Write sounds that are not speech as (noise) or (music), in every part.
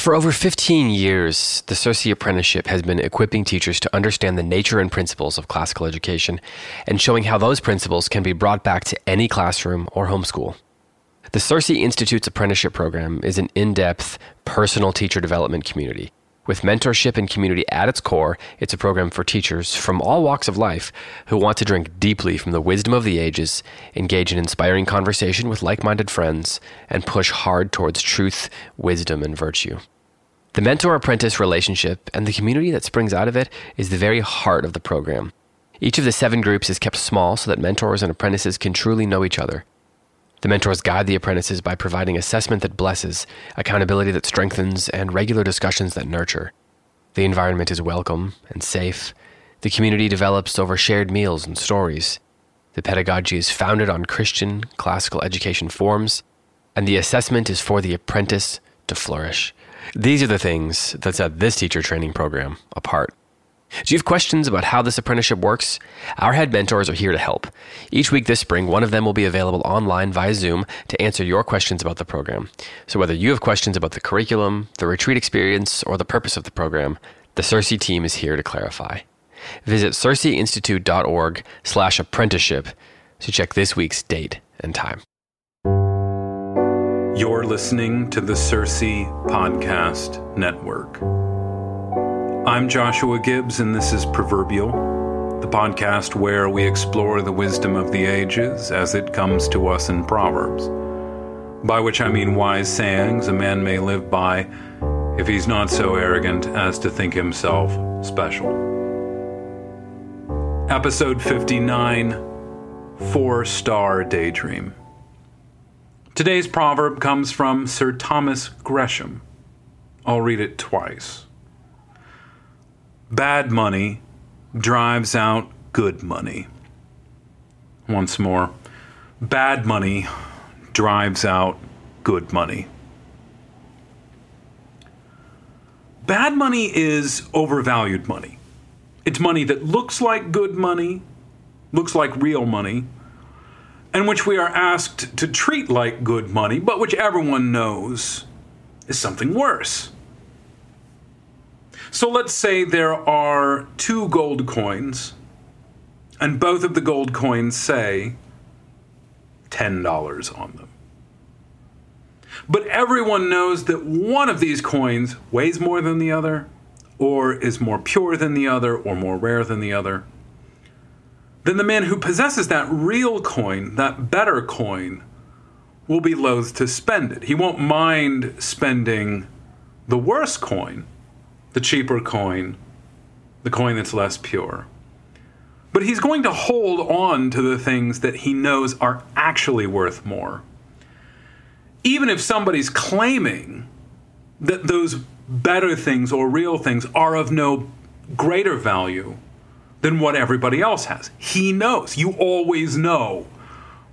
For over 15 years, the CiRCE Apprenticeship has been equipping teachers to understand the nature and principles of classical education and showing how those principles can be brought back to any classroom or homeschool. The CiRCE Institute's apprenticeship program is an in depth, personal teacher development community. With mentorship and community at its core, it's a program for teachers from all walks of life who want to drink deeply from the wisdom of the ages, engage in inspiring conversation with like minded friends, and push hard towards truth, wisdom, and virtue. The mentor apprentice relationship and the community that springs out of it is the very heart of the program. Each of the seven groups is kept small so that mentors and apprentices can truly know each other. The mentors guide the apprentices by providing assessment that blesses, accountability that strengthens, and regular discussions that nurture. The environment is welcome and safe. The community develops over shared meals and stories. The pedagogy is founded on Christian classical education forms, and the assessment is for the apprentice to flourish. These are the things that set this teacher training program apart. Do you have questions about how this apprenticeship works? Our head mentors are here to help. Each week this spring, one of them will be available online via Zoom to answer your questions about the program. So whether you have questions about the curriculum, the retreat experience, or the purpose of the program, the CiRCE team is here to clarify. Visit circeinstitute.org slash apprenticeship to check this week's date and time. You're listening to the CiRCE Podcast Network. I'm Joshua Gibbs, and this is Proverbial, the podcast where we explore the wisdom of the ages as it comes to us in Proverbs. By which I mean wise sayings a man may live by if he's not so arrogant as to think himself special. Episode 59 Four Star Daydream. Today's proverb comes from Sir Thomas Gresham. I'll read it twice. Bad money drives out good money. Once more. Bad money drives out good money. Bad money is overvalued money. It's money that looks like good money, looks like real money, and which we are asked to treat like good money, but which everyone knows is something worse. So let's say there are two gold coins, and both of the gold coins say $10 on them. But everyone knows that one of these coins weighs more than the other, or is more pure than the other, or more rare than the other then the man who possesses that real coin, that better coin, will be loath to spend it. He won't mind spending the worse coin, the cheaper coin, the coin that's less pure. But he's going to hold on to the things that he knows are actually worth more. Even if somebody's claiming that those better things or real things are of no greater value than what everybody else has. He knows. You always know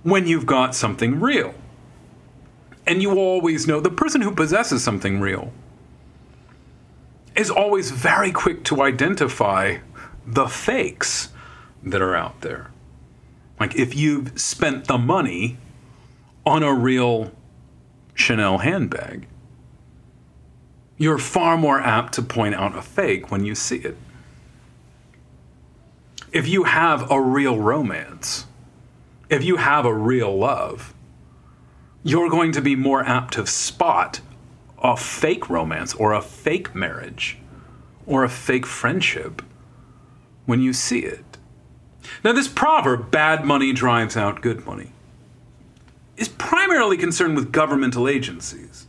when you've got something real. And you always know the person who possesses something real is always very quick to identify the fakes that are out there. Like if you've spent the money on a real Chanel handbag, you're far more apt to point out a fake when you see it. If you have a real romance, if you have a real love, you're going to be more apt to spot a fake romance or a fake marriage or a fake friendship when you see it. Now, this proverb, bad money drives out good money, is primarily concerned with governmental agencies,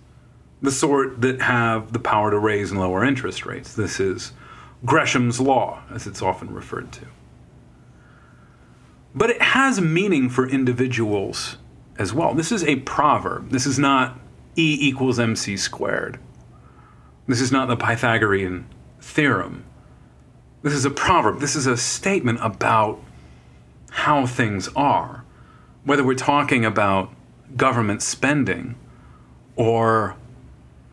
the sort that have the power to raise and lower interest rates. This is Gresham's Law, as it's often referred to. But it has meaning for individuals as well. This is a proverb. This is not E equals mc squared. This is not the Pythagorean theorem. This is a proverb. This is a statement about how things are. Whether we're talking about government spending or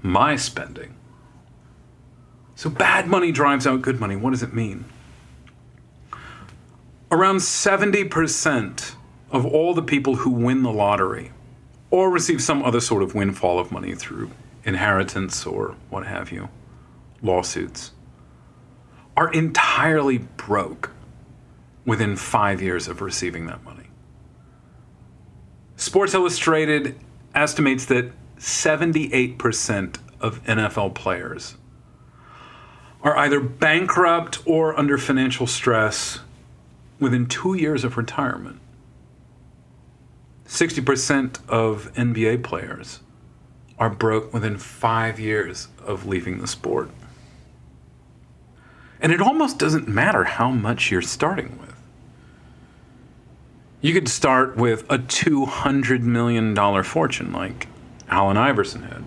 my spending. So bad money drives out good money. What does it mean? Around 70% of all the people who win the lottery or receive some other sort of windfall of money through inheritance or what have you, lawsuits, are entirely broke within five years of receiving that money. Sports Illustrated estimates that 78% of NFL players are either bankrupt or under financial stress within two years of retirement. 60% of NBA players are broke within five years of leaving the sport. And it almost doesn't matter how much you're starting with. You could start with a $200 million fortune like Allen Iverson had.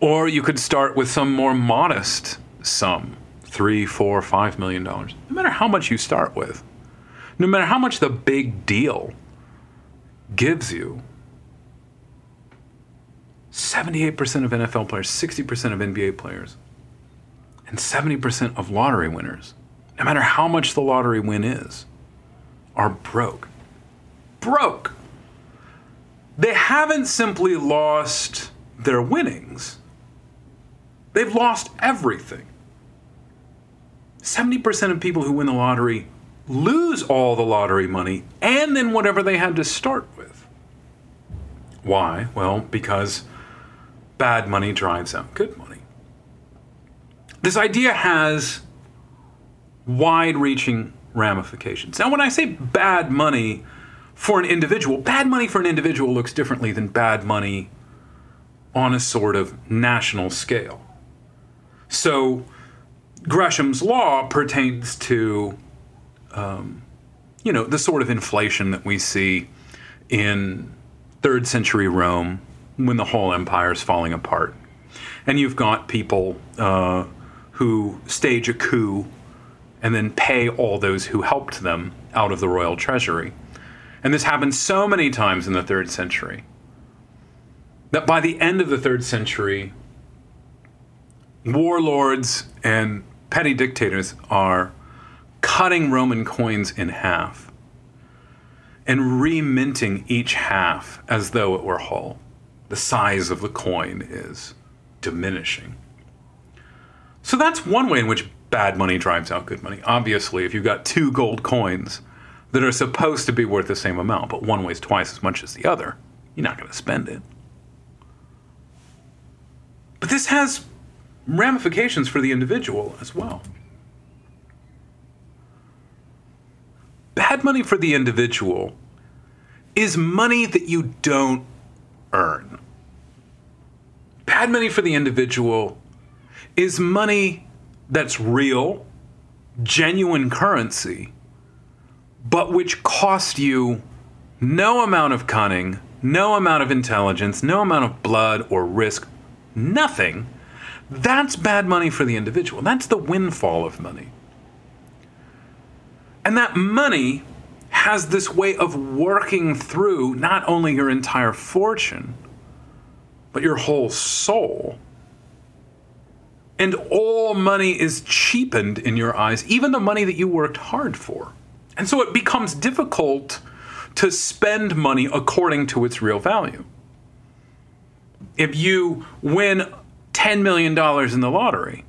Or you could start with some more modest sum three, four, five million dollars. No matter how much you start with, no matter how much the big deal gives you 78% of NFL players, 60% of NBA players, and 70% of lottery winners, no matter how much the lottery win is, are broke. Broke. They haven't simply lost their winnings, they've lost everything. 70% of people who win the lottery lose all the lottery money and then whatever they had to start with. Why? Well, because bad money drives out good money. This idea has wide reaching ramifications. Now, when I say bad money for an individual, bad money for an individual looks differently than bad money on a sort of national scale. So, Gresham's law pertains to um, you know, the sort of inflation that we see in third century Rome when the whole empire is falling apart. And you've got people uh, who stage a coup and then pay all those who helped them out of the royal treasury. And this happened so many times in the third century that by the end of the third century, warlords and petty dictators are cutting Roman coins in half and reminting each half as though it were whole. The size of the coin is diminishing. So that's one way in which bad money drives out good money. Obviously, if you've got two gold coins that are supposed to be worth the same amount, but one weighs twice as much as the other, you're not going to spend it. But this has ramifications for the individual as well. Bad money for the individual is money that you don't earn. Bad money for the individual is money that's real, genuine currency, but which cost you no amount of cunning, no amount of intelligence, no amount of blood or risk, nothing, that's bad money for the individual. That's the windfall of money. And that money has this way of working through not only your entire fortune, but your whole soul. And all money is cheapened in your eyes, even the money that you worked hard for. And so it becomes difficult to spend money according to its real value. If you win $10 million in the lottery,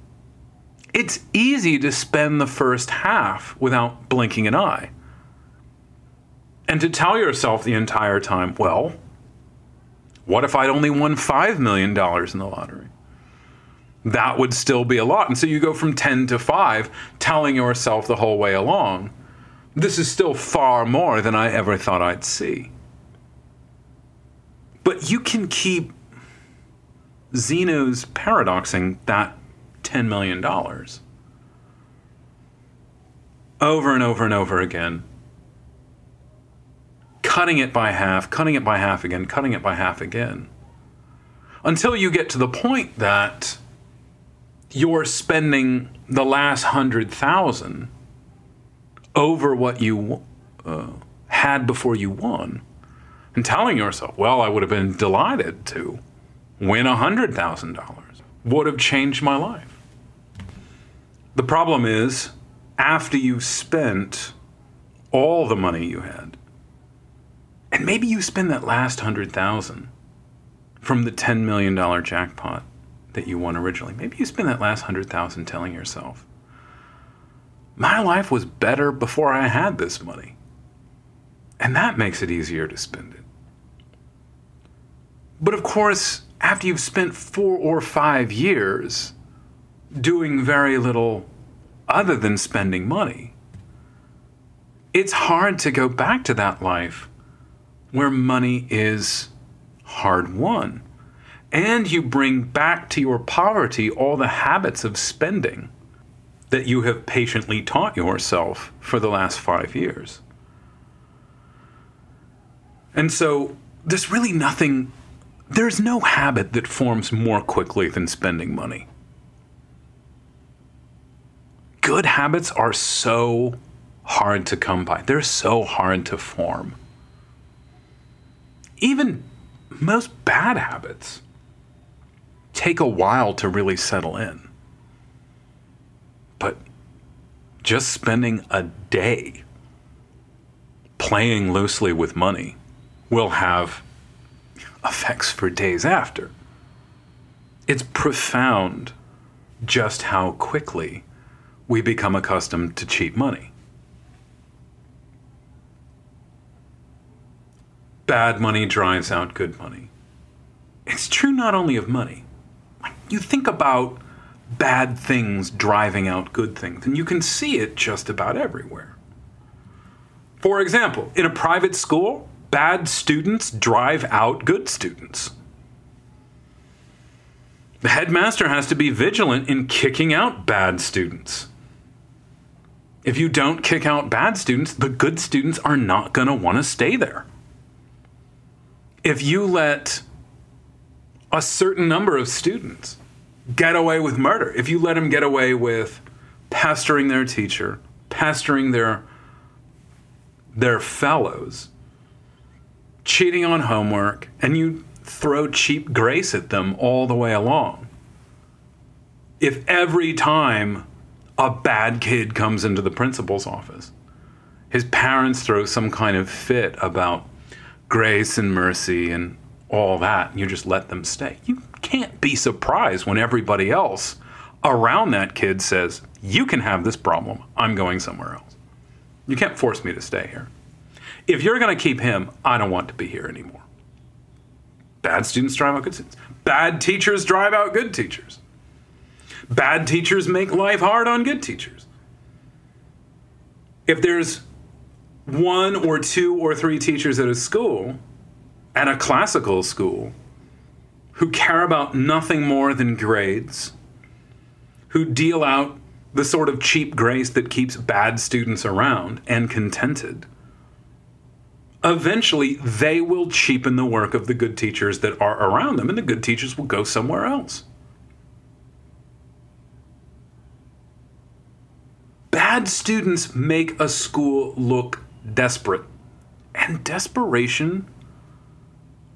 it's easy to spend the first half without blinking an eye. And to tell yourself the entire time, well, what if I'd only won $5 million in the lottery? That would still be a lot. And so you go from 10 to 5, telling yourself the whole way along, this is still far more than I ever thought I'd see. But you can keep Zeno's paradoxing that $10 million over and over and over again, cutting it by half, cutting it by half again, cutting it by half again, until you get to the point that you're spending the last hundred thousand over what you uh, had before you won and telling yourself, well, I would have been delighted to win $100,000, would have changed my life. The problem is, after you've spent all the money you had, and maybe you spend that last 100,000 from the $10 million jackpot that you won originally. Maybe you spend that last 100,000 telling yourself, my life was better before I had this money. And that makes it easier to spend it. But of course, after you've spent four or five years doing very little other than spending money, it's hard to go back to that life where money is hard won. And you bring back to your poverty all the habits of spending that you have patiently taught yourself for the last five years. And so there's really nothing, there's no habit that forms more quickly than spending money. Good habits are so hard to come by, they're so hard to form. Even most bad habits take a while to really settle in. But just spending a day playing loosely with money will have effects for days after. It's profound just how quickly we become accustomed to cheap money. Bad money drives out good money. It's true not only of money. You think about bad things driving out good things. And you can see it just about everywhere. For example, in a private school, bad students drive out good students. The headmaster has to be vigilant in kicking out bad students. If you don't kick out bad students, the good students are not going to want to stay there. If you let a certain number of students get away with murder, if you let them get away with pestering their teacher, pestering their their fellows, cheating on homework, and you throw cheap grace at them all the way along. If every time a bad kid comes into the principal's office, his parents throw some kind of fit about grace and mercy and all that, and you just let them stay. You can't be surprised when everybody else around that kid says, You can have this problem. I'm going somewhere else. You can't force me to stay here. If you're going to keep him, I don't want to be here anymore. Bad students drive out good students. Bad teachers drive out good teachers. Bad teachers make life hard on good teachers. If there's one or two or three teachers at a school, at a classical school, who care about nothing more than grades, who deal out the sort of cheap grace that keeps bad students around and contented, eventually they will cheapen the work of the good teachers that are around them, and the good teachers will go somewhere else. Bad students make a school look desperate, and desperation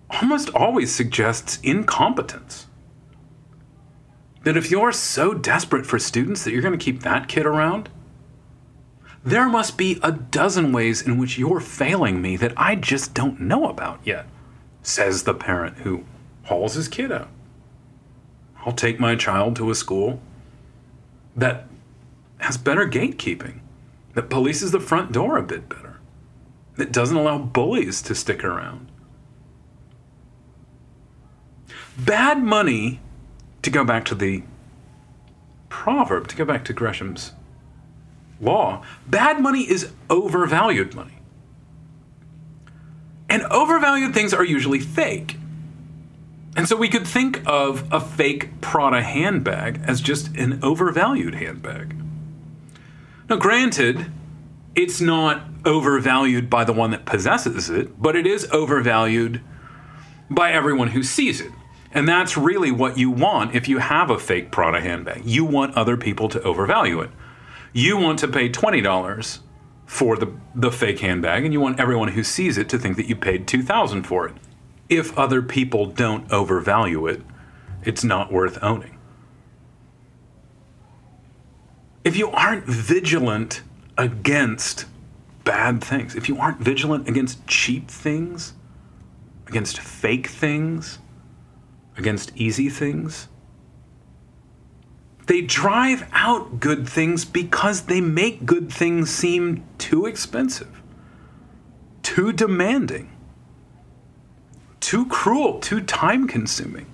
almost always suggests incompetence. That if you're so desperate for students that you're going to keep that kid around, there must be a dozen ways in which you're failing me that I just don't know about yet, says the parent who hauls his kid out. I'll take my child to a school that has better gatekeeping, that polices the front door a bit better, that doesn't allow bullies to stick around. Bad money, to go back to the proverb, to go back to Gresham's law, bad money is overvalued money. And overvalued things are usually fake. And so we could think of a fake Prada handbag as just an overvalued handbag. Now, granted, it's not overvalued by the one that possesses it, but it is overvalued by everyone who sees it. And that's really what you want if you have a fake Prada handbag. You want other people to overvalue it. You want to pay $20 for the, the fake handbag, and you want everyone who sees it to think that you paid 2000 for it. If other people don't overvalue it, it's not worth owning. If you aren't vigilant against bad things, if you aren't vigilant against cheap things, against fake things, against easy things. They drive out good things because they make good things seem too expensive, too demanding, too cruel, too time consuming.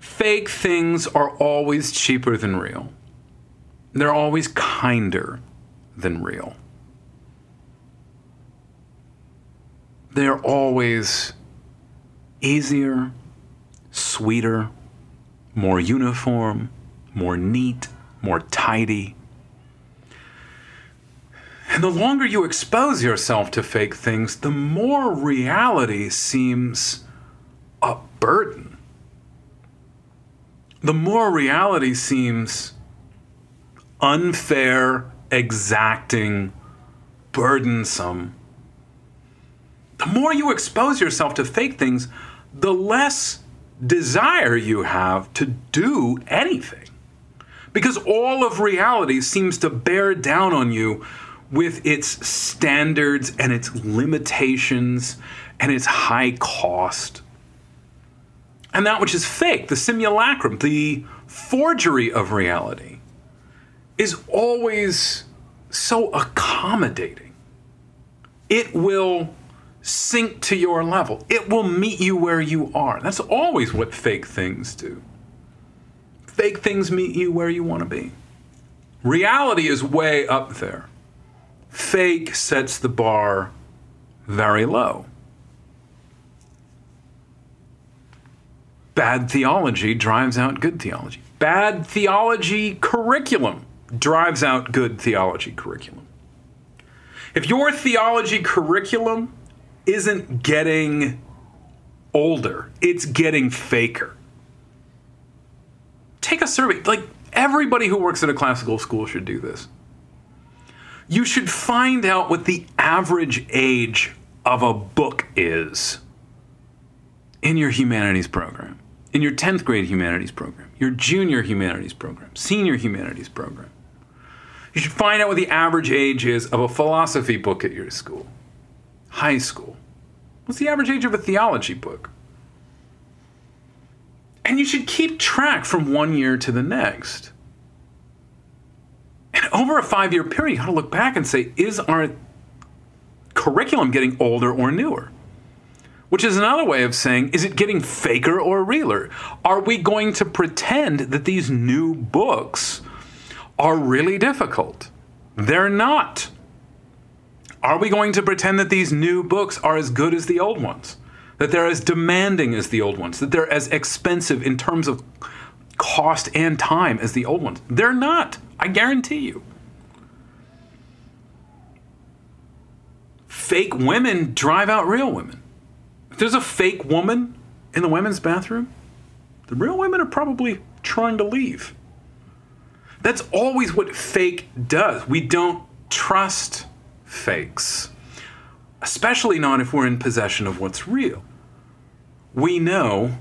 Fake things are always cheaper than real. They're always kinder than real. They're always easier, sweeter, more uniform, more neat, more tidy. And the longer you expose yourself to fake things, the more reality seems a burden. The more reality seems unfair, exacting, burdensome. The more you expose yourself to fake things, the less desire you have to do anything. Because all of reality seems to bear down on you with its standards and its limitations and its high cost. And that which is fake, the simulacrum, the forgery of reality, is always so accommodating. It will sink to your level. It will meet you where you are. That's always what fake things do. Fake things meet you where you want to be. Reality is way up there. Fake sets the bar very low. Bad theology drives out good theology. Bad theology curriculum drives out good theology curriculum. If your theology curriculum isn't getting older, it's getting faker. Take a survey. Like everybody who works at a classical school should do this. You should find out what the average age of a book is in your humanities program, in your 10th grade humanities program, your junior humanities program, senior humanities program. You should find out what the average age is of a philosophy book at your school, high school. What's the average age of a theology book? And you should keep track from one year to the next. And over a five year period, you got to look back and say, is our curriculum getting older or newer? Which is another way of saying, is it getting faker or realer? Are we going to pretend that these new books are really difficult? They're not. Are we going to pretend that these new books are as good as the old ones? That they're as demanding as the old ones? That they're as expensive in terms of cost and time as the old ones. They're not. I guarantee you. Fake women drive out real women. If there's a fake woman in the women's bathroom, the real women are probably trying to leave. That's always what fake does. We don't trust fakes, especially not if we're in possession of what's real. We know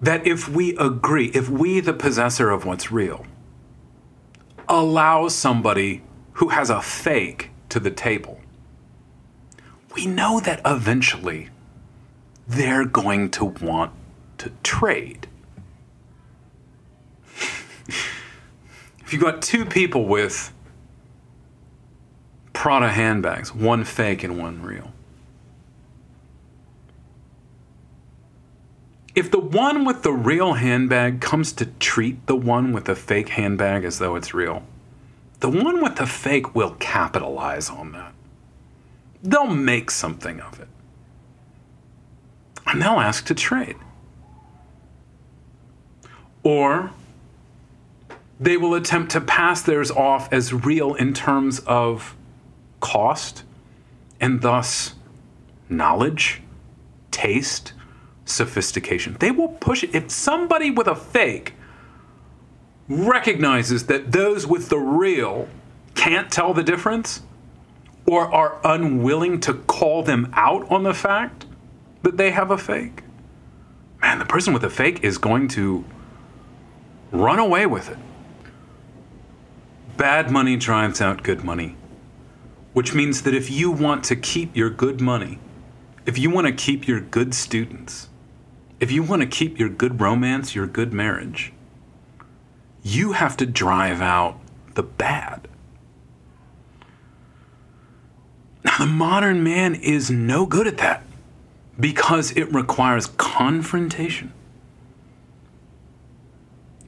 that if we agree, if we, the possessor of what's real, allow somebody who has a fake to the table, we know that eventually they're going to want to trade. (laughs) if you've got two people with Prada handbags, one fake and one real, if the one with the real handbag comes to treat the one with the fake handbag as though it's real, the one with the fake will capitalize on that. They'll make something of it. And they'll ask to trade. Or they will attempt to pass theirs off as real in terms of cost and thus knowledge, taste, sophistication. They will push it. If somebody with a fake recognizes that those with the real can't tell the difference or are unwilling to call them out on the fact that they have a fake, man, the person with the fake is going to run away with it. Bad money drives out good money, which means that if you want to keep your good money, if you want to keep your good students, if you want to keep your good romance, your good marriage, you have to drive out the bad. Now, the modern man is no good at that because it requires confrontation.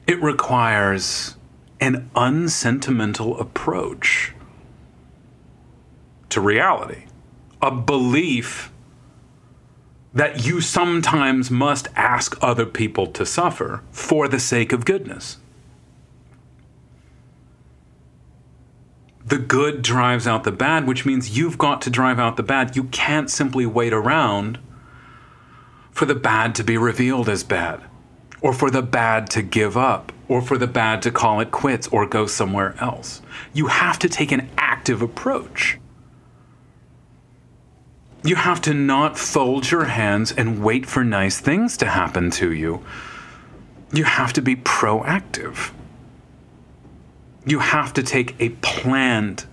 It requires an unsentimental approach to reality, a belief that you sometimes must ask other people to suffer for the sake of goodness. The good drives out the bad, which means you've got to drive out the bad. You can't simply wait around for the bad to be revealed as bad, or for the bad to give up, or for the bad to call it quits or go somewhere else. You have to take an active approach. You have to not fold your hands and wait for nice things to happen to you. You have to be proactive. You have to take a planned,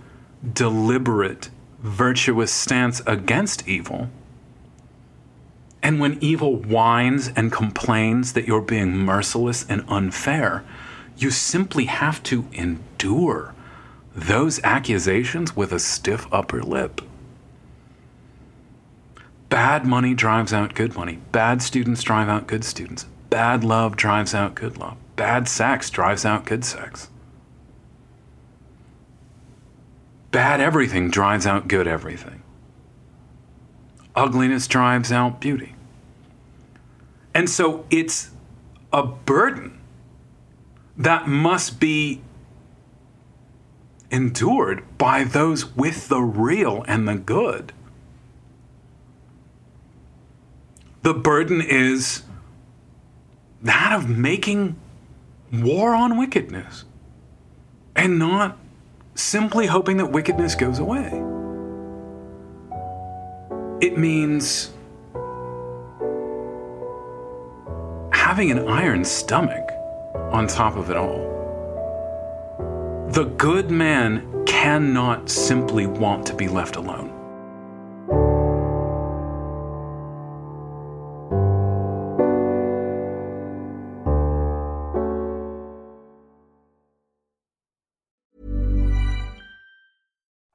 deliberate, virtuous stance against evil. And when evil whines and complains that you're being merciless and unfair, you simply have to endure those accusations with a stiff upper lip. Bad money drives out good money. Bad students drive out good students. Bad love drives out good love. Bad sex drives out good sex. Bad everything drives out good everything. Ugliness drives out beauty. And so it's a burden that must be endured by those with the real and the good. The burden is that of making war on wickedness and not simply hoping that wickedness goes away. It means having an iron stomach on top of it all. The good man cannot simply want to be left alone.